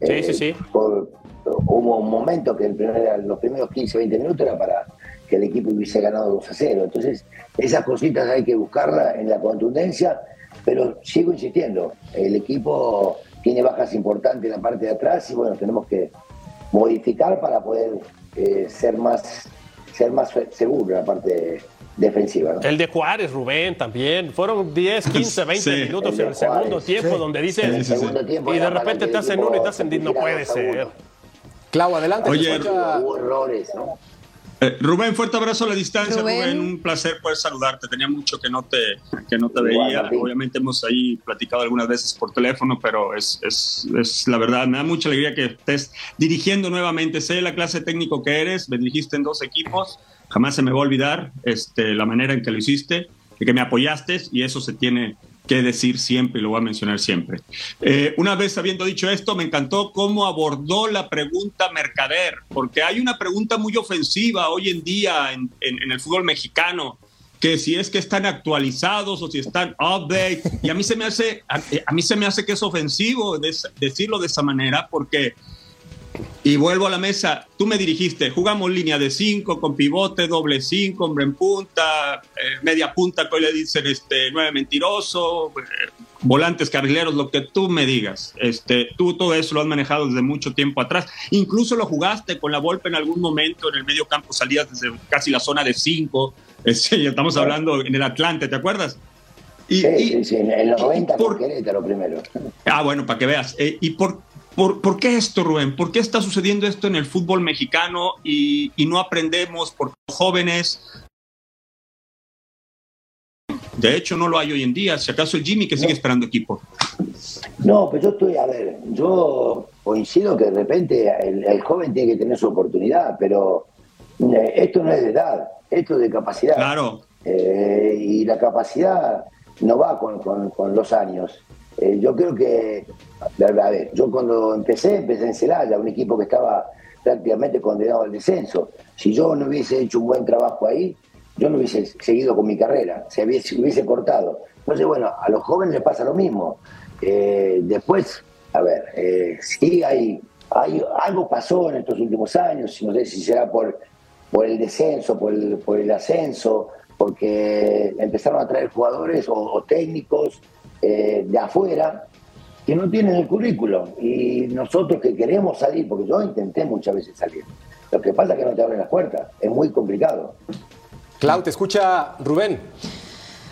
Sí, eh, sí, sí. por- hubo un momento que el primer- los primeros 15, 20 minutos era para que el equipo hubiese ganado 2 a 0. Entonces, esas cositas hay que buscarlas en la contundencia, pero sigo insistiendo, el equipo tiene bajas importantes en la parte de atrás y bueno, tenemos que modificar para poder eh, ser más ser más seguro en la parte defensiva. ¿no? El de Juárez, Rubén, también. Fueron 10, 15, 20 Sí. minutos El en el segundo Juárez. tiempo Sí. donde dices. segundo tiempo Y de repente te hacen uno y te hacen. No puede ser. Clau, adelante. te Oye, escucha- Hubo errores, ¿no? Eh, Rubén, fuerte abrazo a la distancia, Rubén. Rubén. Un placer poder saludarte. Tenía mucho que no te, que no te veía. Obviamente hemos ahí platicado algunas veces por teléfono, pero es, es, es la verdad. Me da mucha alegría que estés dirigiendo nuevamente. Sé la clase técnico que eres. Me dirigiste en dos equipos. Jamás se me va a olvidar este, la manera en que lo hiciste, de que me apoyaste y eso se tiene que decir siempre y lo voy a mencionar siempre. Eh, una vez habiendo dicho esto, me encantó cómo abordó la pregunta Mercader, porque hay una pregunta muy ofensiva hoy en día en, en- en el fútbol mexicano, que si es que están actualizados o si están update, y a mí se me hace, a, a mí se me hace que es ofensivo decirlo de esa manera, porque y vuelvo a la mesa, tú me dirigiste, jugamos línea de 5 con pivote, doble 5, hombre en punta, eh, media punta, que hoy le dicen este, nueve mentiroso, eh, volantes carrileros, lo que tú me digas. Este, tú todo eso lo has manejado desde mucho tiempo atrás. Incluso lo jugaste con la Volpe en algún momento en el medio campo, salías desde casi la zona de 5. Este, estamos hablando en el Atlante, ¿te acuerdas? Y, Sí, y- sí, sí, en el 90 por- con Querétaro primero. Ah, bueno, para que veas. Eh, ¿Y por, ¿por, por qué esto, Rubén? ¿Por qué está sucediendo esto en el fútbol mexicano y, y no aprendemos por jóvenes? De hecho, no lo hay hoy en día. Si acaso el Jimmy que sigue esperando equipo. No, pero yo estoy, a ver, yo coincido que de repente el, el joven tiene que tener su oportunidad, pero eh, esto no es de edad, esto es de capacidad. Claro. Eh, y la capacidad no va con, con- con los años. Eh, yo creo que, a ver, yo cuando empecé, empecé en Celaya, un equipo que estaba prácticamente condenado al descenso. Si yo no hubiese hecho un buen trabajo ahí, yo no hubiese seguido con mi carrera, se hubiese, cortado. Entonces, bueno, a los jóvenes les pasa lo mismo. Eh, después, a ver, eh, sí hay, hay, algo pasó en estos últimos años, no sé si será por, por el descenso, por el, por el ascenso, porque empezaron a traer jugadores o técnicos eh, de afuera que no tienen el currículum y nosotros que queremos salir, porque yo intenté muchas veces salir, lo que pasa es que no te abren las puertas, es muy complicado. Clau, te escucha Rubén.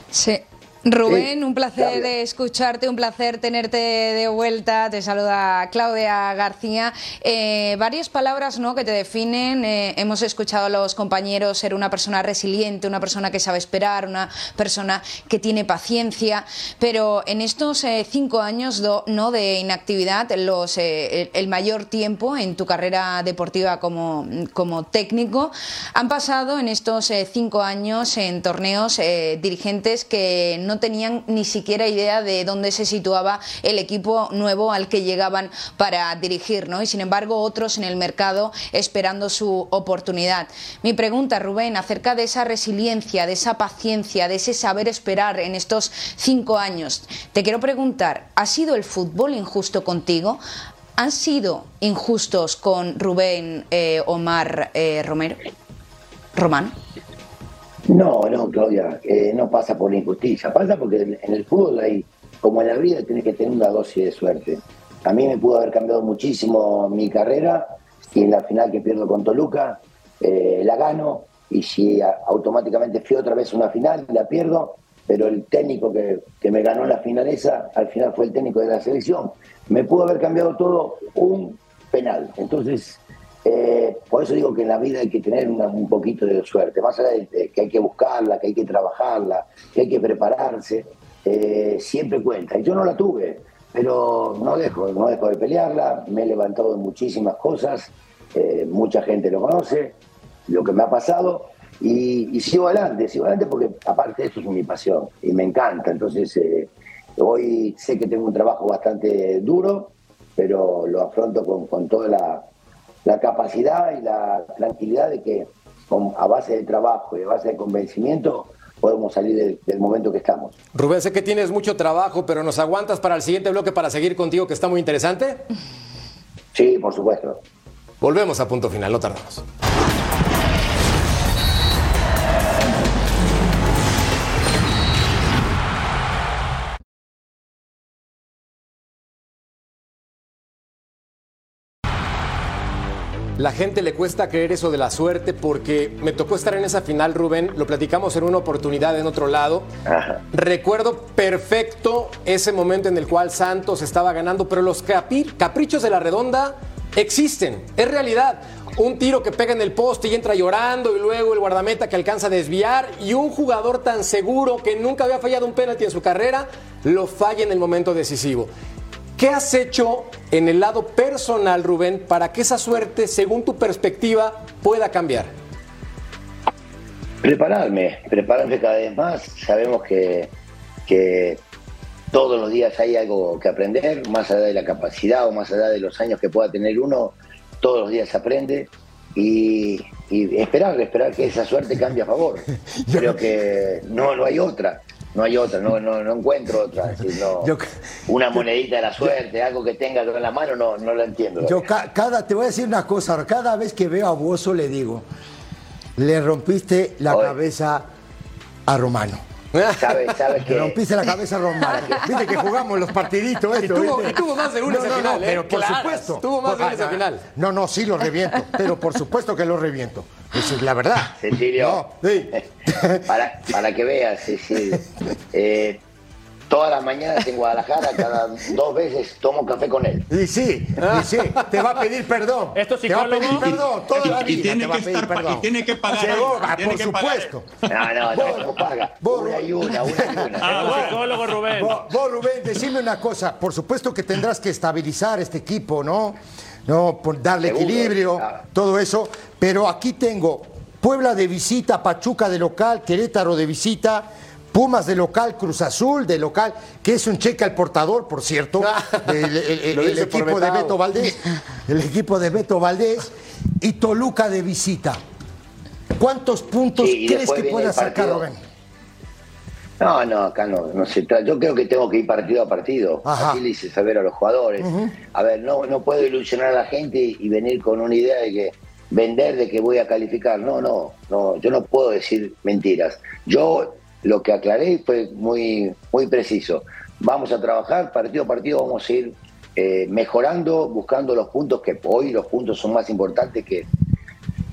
Sí. Rubén, Sí, un placer de escucharte, un placer tenerte de vuelta. Te saluda Claudia García. Eh, varias palabras ¿no? que te definen. Eh, hemos escuchado a los compañeros ser una persona resiliente, una persona que sabe esperar, una persona que tiene paciencia. Pero en estos eh, cinco años do- ¿no? de inactividad, los, eh, el, el mayor tiempo en tu carrera deportiva como, como técnico, han pasado en estos eh, cinco años en torneos eh, dirigentes que no tenían ni siquiera idea de dónde se situaba el equipo nuevo al que llegaban para dirigir, ¿no? Y sin embargo otros en el mercado esperando su oportunidad. Mi pregunta, Rubén, acerca de esa resiliencia, de esa paciencia, de ese saber esperar en estos cinco años, te quiero preguntar, ¿ha sido el fútbol injusto contigo? ¿Han sido injustos con Rubén eh, Omar eh, Romero? Román. No, no, Claudia, eh, no pasa por la injusticia, pasa porque en, el fútbol hay, como en la vida, tienes que tener una dosis de suerte. A mí me pudo haber cambiado muchísimo mi carrera si en la final que pierdo con Toluca eh, la gano y si automáticamente fui otra vez a una final la pierdo, pero el técnico que, que me ganó la final esa, al final fue el técnico de la selección. Me pudo haber cambiado todo un penal. Entonces, eh, por eso digo que en la vida hay que tener un poquito de suerte, más allá de, de que hay que buscarla, que hay que trabajarla, que hay que prepararse, eh, siempre cuenta. Y yo no la tuve, pero no dejo, no dejo de pelearla, me he levantado en muchísimas cosas, eh, mucha gente lo conoce, lo que me ha pasado, y, sigo adelante, sigo adelante porque aparte de esto es mi pasión y me encanta. Entonces, hoy sé que tengo un trabajo bastante duro, pero lo afronto con, con toda la, la capacidad y la tranquilidad de que con- a base de trabajo y a base de convencimiento podemos salir del, del momento que estamos. Rubén, sé que tienes mucho trabajo, pero nos aguantas para el siguiente bloque para seguir contigo, que está muy interesante. Sí, por supuesto. Volvemos a punto final, no tardamos. La gente le cuesta creer eso de la suerte porque me tocó estar en esa final, Rubén. Lo platicamos en una oportunidad en otro lado. Ajá. Recuerdo perfecto ese momento en el cual Santos estaba ganando, pero los caprichos de la redonda existen, es realidad. Un tiro que pega en el poste y entra llorando, y luego el guardameta que alcanza a desviar, y un jugador tan seguro que nunca había fallado un penalti en su carrera, lo falla en el momento decisivo. ¿Qué has hecho en el lado personal, Rubén, para que esa suerte, según tu perspectiva, pueda cambiar? Prepararme, prepararme cada vez más. Sabemos que, que todos los días hay algo que aprender, más allá de la capacidad o más allá de los años que pueda tener uno, todos los días se aprende. Y, y esperar, esperar que esa suerte cambie a favor. Creo que no, no hay otra. No hay otra, no, no, no encuentro otra. Decir, no- Yo- una monedita de la suerte, algo que tenga en la mano, no, no lo entiendo. Yo ca- cada, te voy a decir una cosa, cada vez que veo a Bozo le digo, le rompiste la cabeza a Romano. ¿Sabes sabe Le que rompiste la cabeza a Romano. Viste que jugamos los partiditos Y esto, tuvo- ¿viste? y tuvo más de uno No, esa no, no, final, ¿eh? pero por Claras, supuesto. tuvo más de una esa Ah, final. No, no, sí lo reviento, pero por supuesto que lo reviento. Esa es la verdad. Cecilio, sí. para, para que veas, sí. Eh, todas las mañanas en Guadalajara, cada dos veces tomo café con él. Y sí, y sí, te va a pedir perdón. ¿Esto es te va a pedir perdón toda Y- la y vida. tiene te va a pedir estar perdón. y tiene que pagar Llegó, ah, tiene por que pagar. supuesto. No, no, no, no paga. Vos- Una y una, una y una. Ah, bueno. psicólogo Rubén. Vos, vos, Rubén, decime una cosa. Por supuesto que tendrás que estabilizar este equipo, ¿no? No, por darle Seguro, equilibrio, claro. todo eso. Pero aquí tengo Puebla de visita, Pachuca de local, Querétaro de visita. Pumas de local, Cruz Azul de local, que es un cheque al portador, por cierto, el, equipo de. Beto Valdés, el equipo de Beto Valdés y Toluca de visita. ¿Cuántos puntos Sí, crees que pueda sacar. Rubén? No, no, acá no, no se trata. Yo creo que tengo que ir partido a partido. Ajá. Así le hice saber a los jugadores. A ver, no, no puedo ilusionar a la gente y venir con una idea de que vender de que voy a calificar. No, no, no, yo no puedo decir mentiras. Yo lo que aclaré fue muy, muy preciso. Vamos a trabajar partido a partido, vamos a ir eh, mejorando, buscando los puntos que hoy los puntos son más importantes que,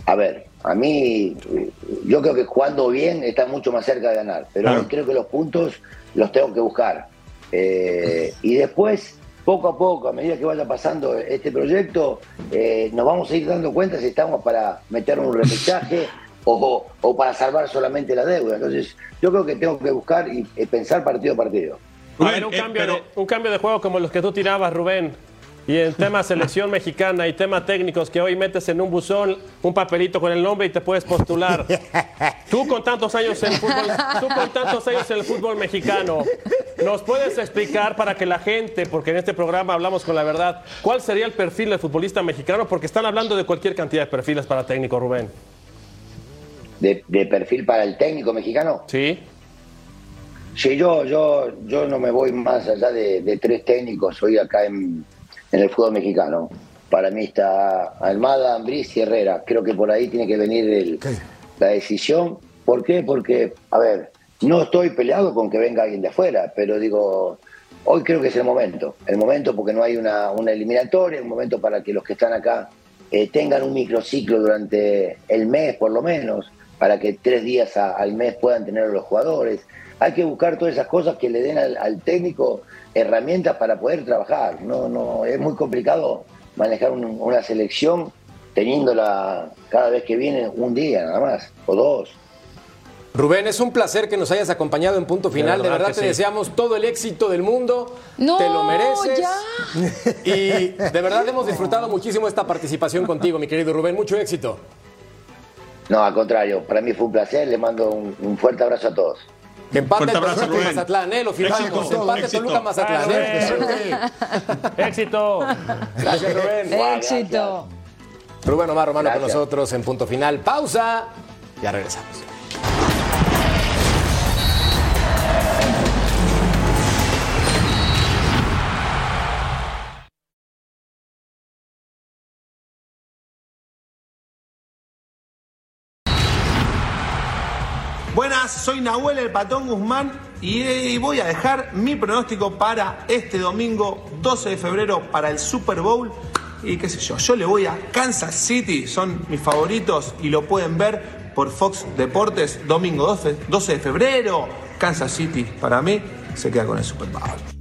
a ver, a mí, eh, yo creo que jugando bien está mucho más cerca de ganar, pero Claro. creo que los puntos los tengo que buscar. Eh, y después, poco a poco, a medida que vaya pasando este proyecto, eh, nos vamos a ir dando cuenta si estamos para meter un repechaje o, o para salvar solamente la deuda. Entonces, yo creo que tengo que buscar y eh, pensar partido a partido. A Rubén, ver, un eh, cambio, pero- de, un cambio de juego como los que tú tirabas, Rubén. Y en tema selección mexicana y tema técnicos que hoy metes en un buzón un papelito con el nombre y te puedes postular. Tú con tantos años en el fútbol, tú con tantos años en el fútbol mexicano, ¿nos puedes explicar para que la gente, porque en este programa hablamos con la verdad, cuál sería el perfil del futbolista mexicano? Porque están hablando de cualquier cantidad de perfiles para técnico, Rubén. De, de perfil para el técnico mexicano. ¿Sí? Sí, yo, yo, yo no me voy más allá de, de tres técnicos hoy acá en, en el fútbol mexicano. Para mí está Almada, Ambriz y Herrera. Creo que por ahí tiene que venir el- la decisión. ¿Por qué? Porque, a ver, no estoy peleado con que venga alguien de afuera, pero digo, hoy creo que es el momento. El momento porque no hay una, una eliminatoria, un momento para que los que están acá eh, tengan un microciclo durante el mes por lo menos, para que tres días a- al mes puedan tener a los jugadores. Hay que buscar todas esas cosas que le den al, al técnico herramientas para poder trabajar. No, no, es muy complicado manejar un- una selección teniéndola cada vez que viene un día nada más, o dos. Rubén, es un placer que nos hayas acompañado en punto final. De verdad te sí. deseamos todo el éxito del mundo. No, te lo mereces. ya. Y de verdad hemos disfrutado muchísimo esta participación contigo, mi querido Rubén. Mucho éxito. No, al contrario, para mí fue un placer, le mando un, un fuerte abrazo a todos. Que empate Fuerte abrazo, Rubén. Mazatlán, ¿eh? Lo firmamos. Éxito, empate éxito. Toluca Mazatlán, ¿eh? Éxito. Gracias, Rubén. Éxito. Rubén Omar Romano con nosotros en punto final. Pausa. Ya regresamos. Buenas, soy Nahuel el Patón Guzmán y voy a dejar mi pronóstico para este domingo 12 de febrero para el Super Bowl. Y qué sé yo, yo le voy a Kansas City, son mis favoritos y lo pueden ver por Fox Deportes domingo 12, 12 de febrero. Kansas City para mí se queda con el Super Bowl.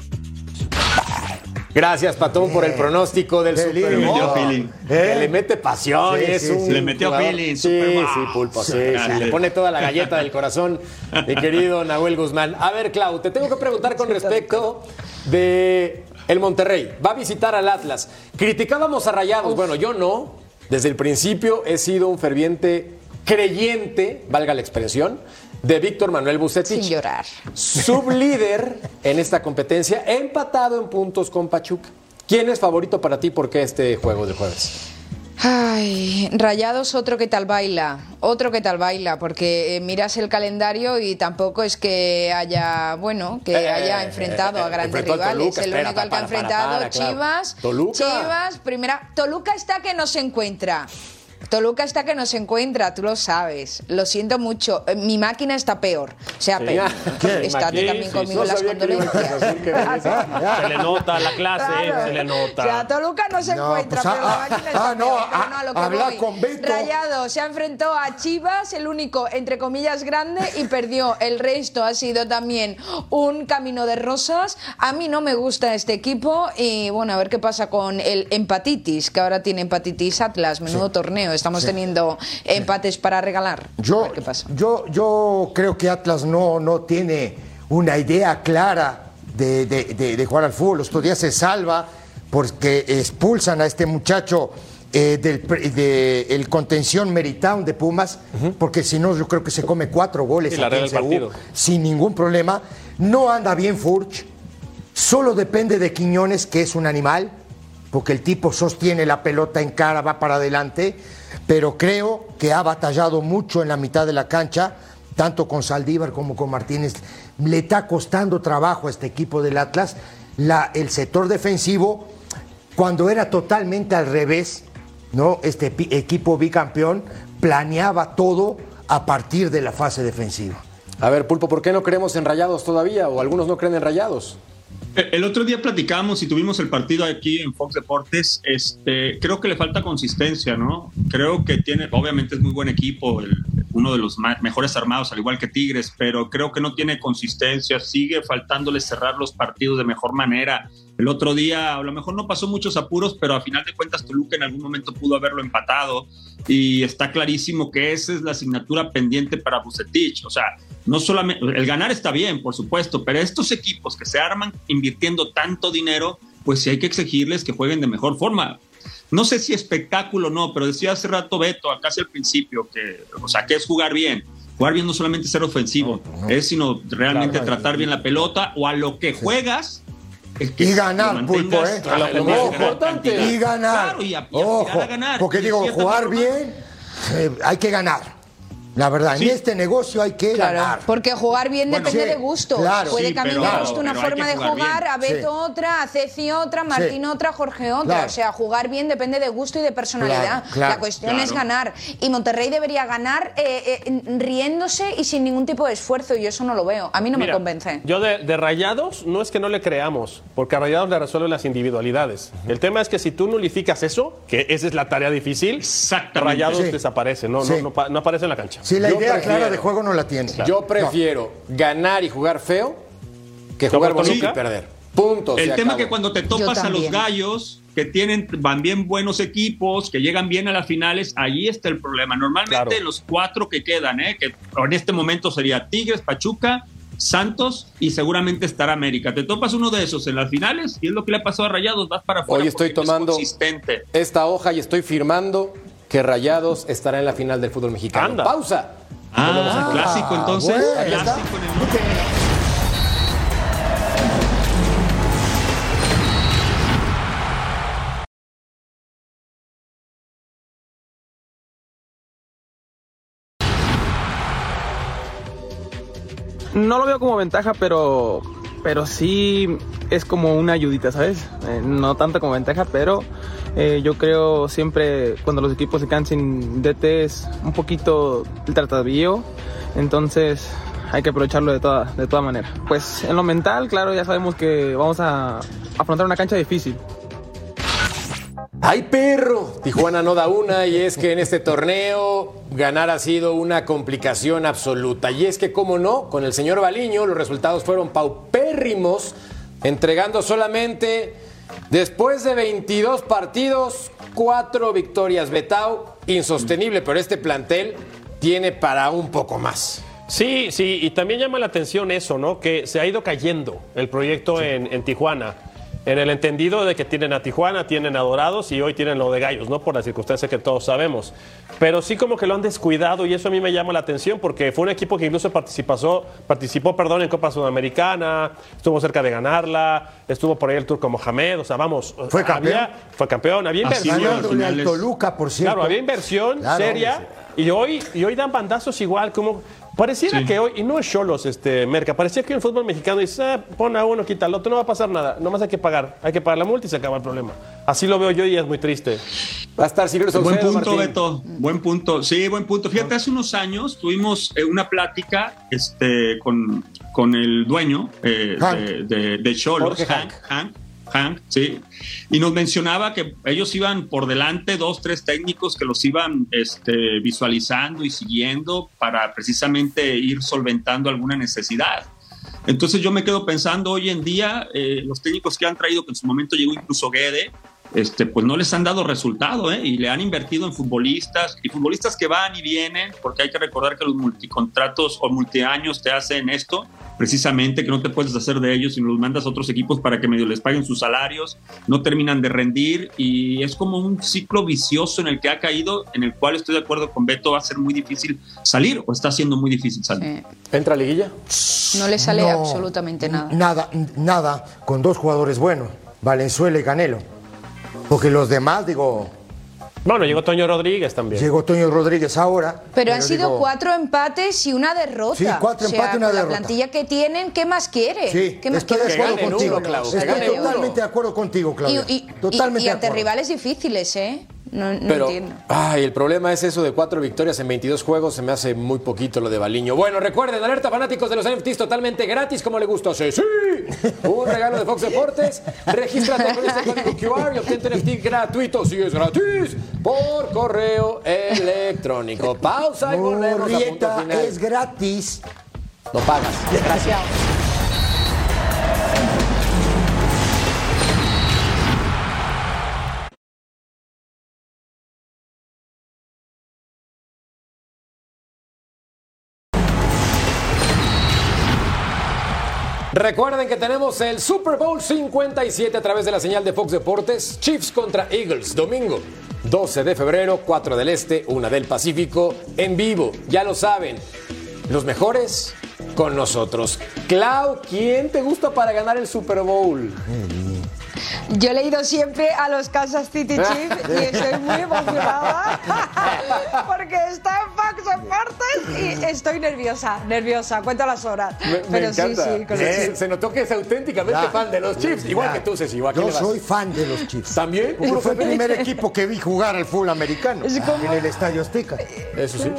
Gracias, Patón, por el pronóstico del Super. Bowl. Le metió feeling. Que le mete pasión. Sí, y es sí, un sí. Le metió jugador- feeling, Sí, sí, Pulpo, sí. Le pone toda la galleta del corazón, mi querido Nahuel Guzmán. A ver, Clau, te tengo que preguntar con respecto de el Monterrey. Va a visitar al Atlas. Criticábamos a Rayados. Bueno, yo no. Desde el principio he sido un ferviente creyente, valga la expresión, de Víctor Manuel Bucetich. Sin llorar. Sublíder en esta competencia, empatado en puntos con Pachuca. ¿Quién es favorito para ti? ¿Por qué este juego del jueves? Ay, Rayados, otro que tal baila, otro que tal baila, porque eh, miras el calendario y tampoco es que haya, bueno, que Eh, haya eh, enfrentado eh, a grandes rivales. Toluca, el espera, único al que ha para, enfrentado para. Chivas, Toluca. Chivas, primera, Toluca está que no se encuentra. Toluca está que no se encuentra, tú lo sabes. Lo siento mucho. Eh, Mi máquina está peor. O sea, Sí. peor. También sí, conmigo no las condolencias. Se le nota la clase, Claro. se le nota. O sea, Toluca no se No, encuentra, pues, pero ah, la máquina está ah, no, peor. Ah, no, a lo que habla voy. con Beto. Rayado se ha enfrentado a Chivas, el único, entre comillas, grande, y perdió. El resto ha sido también un camino de rosas. A mí no me gusta este equipo y bueno, a ver qué pasa con el empatitis, que ahora tiene empatitis Atlas, menudo torneo. Estamos sí. teniendo empates para regalar. A Yo, ver qué pasa. yo, yo creo que Atlas no, no tiene una idea clara de, de- de- de jugar al fútbol. Los días se salva porque expulsan a este muchacho eh, del de el contención Meritown de Pumas, porque si no, yo creo que se come cuatro goles la aquí en CU, sin ningún problema. No anda bien Furch, solo depende de Quiñones, que es un animal, porque el tipo sostiene la pelota en cara, va para adelante, pero creo que ha batallado mucho en la mitad de la cancha, tanto con Saldívar como con Martínez. Le está costando trabajo a este equipo del Atlas. La- el sector defensivo, cuando era totalmente al revés, ¿no? Este equipo bicampeón planeaba todo a partir de la fase defensiva. A ver, Pulpo, ¿por qué no creemos en rayados todavía? O algunos no creen en rayados. Eh, El otro día platicamos y tuvimos el partido aquí en Fox Deportes. Este, creo que le falta consistencia, ¿no? Creo que tiene, obviamente es muy buen equipo, el- uno de los mejores armados, al igual que Tigres, pero creo que no tiene consistencia. Sigue faltándole cerrar los partidos de mejor manera. El otro día, a lo mejor no pasó muchos apuros, pero a final de cuentas Toluca en algún momento pudo haberlo empatado y está clarísimo que esa es la asignatura pendiente para Bucetich. O sea, no solamente el ganar está bien, por supuesto, pero estos equipos que se arman invirtiendo tanto dinero, pues sí hay que exigirles que jueguen de mejor forma. No sé si espectáculo o no, pero decía hace rato Beto, acá hacia el principio, que, o sea, que es jugar bien. Jugar bien no solamente ser ofensivo, es sino realmente Claro. tratar bien la pelota o a lo que juegas. Es que Y ganar, Pulpo, ¿eh? Ojo, importante. Y ganar. Claro, y, a- y aspirar Ojo, a ganar. porque digo, jugar bien, eh, hay que ganar. La verdad, Sí. en este negocio hay que Claro, ganar. porque jugar bien Bueno, depende sí, de gusto. claro. Puede Sí, que a mí guste una forma de jugar bien. a Beto Sí. otra, a Ceci otra, a Martín otra, a Jorge otra. Claro. O sea, jugar bien depende de gusto y de personalidad. Claro, claro, La cuestión claro. es ganar. Y Monterrey debería ganar eh, eh, riéndose y sin ningún tipo de esfuerzo. Y yo eso no lo veo. A mí no Mira, me convence. Yo de, de Rayados no es que no le creamos, porque a Rayados le resuelven las individualidades. El tema es que si tú nulificas eso, que esa es la tarea difícil. Rayados Sí. desaparece, no, Sí. no, no, no aparece en la cancha. Si la Yo idea prefiero- clara de juego no la tiene. Yo prefiero ganar y jugar feo que ¿Como jugar bonito y perder. Punto. El tema acabó. que cuando te topas a los gallos que tienen van bien buenos equipos, que llegan bien a las finales, ahí está el problema. Normalmente Claro. los cuatro que quedan, ¿eh? que en este momento sería Tigres, Pachuca, Santos y seguramente estará América. Te topas uno de esos en las finales y es lo que le ha pasado a Rayados, vas para afuera. Hoy estoy no es tomando consistente. esta hoja y estoy firmando que Rayados estará en la final del fútbol mexicano. Anda. Pausa. Ah, clásico entonces. bueno, clásico en el norte. No lo veo como ventaja, pero, pero sí es como una ayudita, ¿sabes? Eh, no tanto como ventaja, pero eh, yo creo siempre cuando los equipos se sin DT es un poquito el tratavío, entonces hay que aprovecharlo de toda, de toda manera. Pues en lo mental, claro, ya sabemos que vamos a afrontar una cancha difícil. ¡Ay, perro! Tijuana no da una y es que en este torneo ganar ha sido una complicación absoluta. Y es que, como no, con el señor Baliño los resultados fueron paupérrimos, entregando solamente, después de 22 partidos, cuatro victorias. Betao, insostenible, pero este plantel tiene para un poco más. Sí, sí, y también llama la atención eso, ¿no? Que se ha ido cayendo el proyecto en, en Tijuana. En el entendido de que tienen a Tijuana, tienen a Dorados y hoy tienen lo de Gallos, ¿no? Por las circunstancias que todos sabemos. Pero sí como que lo han descuidado y eso a mí me llama la atención porque fue un equipo que incluso participó, participó perdón, en Copa Sudamericana, estuvo cerca de ganarla, estuvo por ahí el Turco Mohamed, o sea, vamos. Fue había- campeón. fue campeón, había Así inversión. al. Toluca, por cierto. Claro, había inversión Claro, seria sí. y hoy, y hoy dan bandazos igual, como Pareciera Sí. que hoy, y no es Cholos, este, Merca, parecía que en el fútbol mexicano dice, ah, pon a uno, quita al otro, no va a pasar nada, nomás hay que pagar, hay que pagar la multa y se acaba el problema. Así lo veo yo y es muy triste. Va a estar Silvio Buen punto, Martín. Beto. Buen punto. Sí, buen punto. Fíjate, hace unos años tuvimos eh, una plática este, con, con el dueño eh, Hank. de, de, de Cholos, Hank, Sí. Y nos mencionaba que ellos iban por delante dos, tres técnicos que los iban este, visualizando y siguiendo para precisamente ir solventando alguna necesidad. Entonces yo me quedo pensando hoy en día, eh, los técnicos que han traído, que en su momento llegó incluso Guede, este, pues no les han dado resultado ¿eh? y le han invertido en futbolistas y futbolistas que van y vienen, porque hay que recordar que los multicontratos o multiaños te hacen esto, precisamente que no te puedes deshacer de ellos y los mandas a otros equipos para que medio les paguen sus salarios, no terminan de rendir y es como un ciclo vicioso en el que ha caído, en el cual estoy de acuerdo con Beto, va a ser muy difícil salir o está siendo muy difícil salir. ¿Entra a liguilla? No le sale No, absolutamente nada. Nada, nada, con dos jugadores buenos, Valenzuela y Canelo. Porque los demás, digo, Bueno, llegó Toño Rodríguez también. llegó Toño Rodríguez ahora. Pero han sido digo, cuatro empates y una derrota. Sí, cuatro O sea, empates y una con derrota. La plantilla que tienen, ¿qué más quiere? Sí, ¿Qué más estoy de acuerdo contigo. uno, Clau, que Estoy uno. totalmente de acuerdo contigo, Claudia. Y, y- totalmente y de ante acuerdo. rivales difíciles, ¿eh? No, no Pero, entiendo. ay, el problema es eso de cuatro victorias en 22 juegos. Se me hace muy poquito lo de Baliño. Bueno, recuerden, alerta fanáticos de los NFTs totalmente gratis, como le gusta. Sí, sí. Un regalo de Fox Deportes. Regístrate con este código QR y obtén tu NFT gratuito. Sí, es gratis. Por correo electrónico. Pausa y volvemos a punto final. es gratis. No pagas. Desgraciado. Recuerden que tenemos el Super Bowl 57 a través de la señal de Fox Deportes. Chiefs contra Eagles, domingo 12 de febrero, 4 del Este, 1 del Pacífico, en vivo. Ya lo saben, los mejores con nosotros. Clau, ¿quién te gusta para ganar el Super Bowl? Yo he leído siempre a los Kansas City Chiefs y estoy muy emocionada porque está en Fox Deportes y estoy nerviosa, nerviosa, cuento las horas. Me, me Pero encanta. sí, sí, con se, los se- notó que es auténticamente Ya. fan de los Chiefs, igual Ya. que tú, Ceci. ¿a quién Yo soy fan de los Chiefs. ¿También? Porque fue el primer equipo que vi jugar al fútbol americano Es como- en el Estadio Azteca. Eso sí.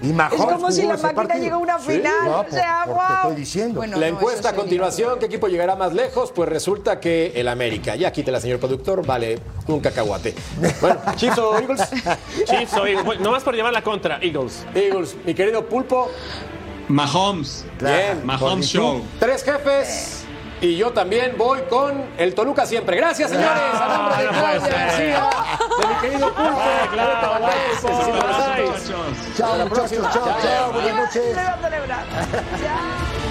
Y Mahomes Es como si la máquina llegó a una Sí, final. no, o sea, por- por- te wow. estoy diciendo. Bueno, La no, encuesta a sí, continuación, ¿qué equipo llegará más lejos? Pues resulta que el América. Ya quítela, señor productor, vale un cacahuate. Bueno, Chiefs o Eagles. Chiefs o Eagles. Bueno, nomás por llevar la contra, Eagles. Eagles, mi querido Pulpo. Mahomes. Bien. Mahomes Show. Tres jefes. Y yo también voy con el Toluca siempre. Gracias, señores. A nombre de no Claudia. García, de mi querido Pulpo, Alberto Valdés, Cecilia. Muchachos. Chao, muchachos. Chao, chao. Buenas noches. Chao.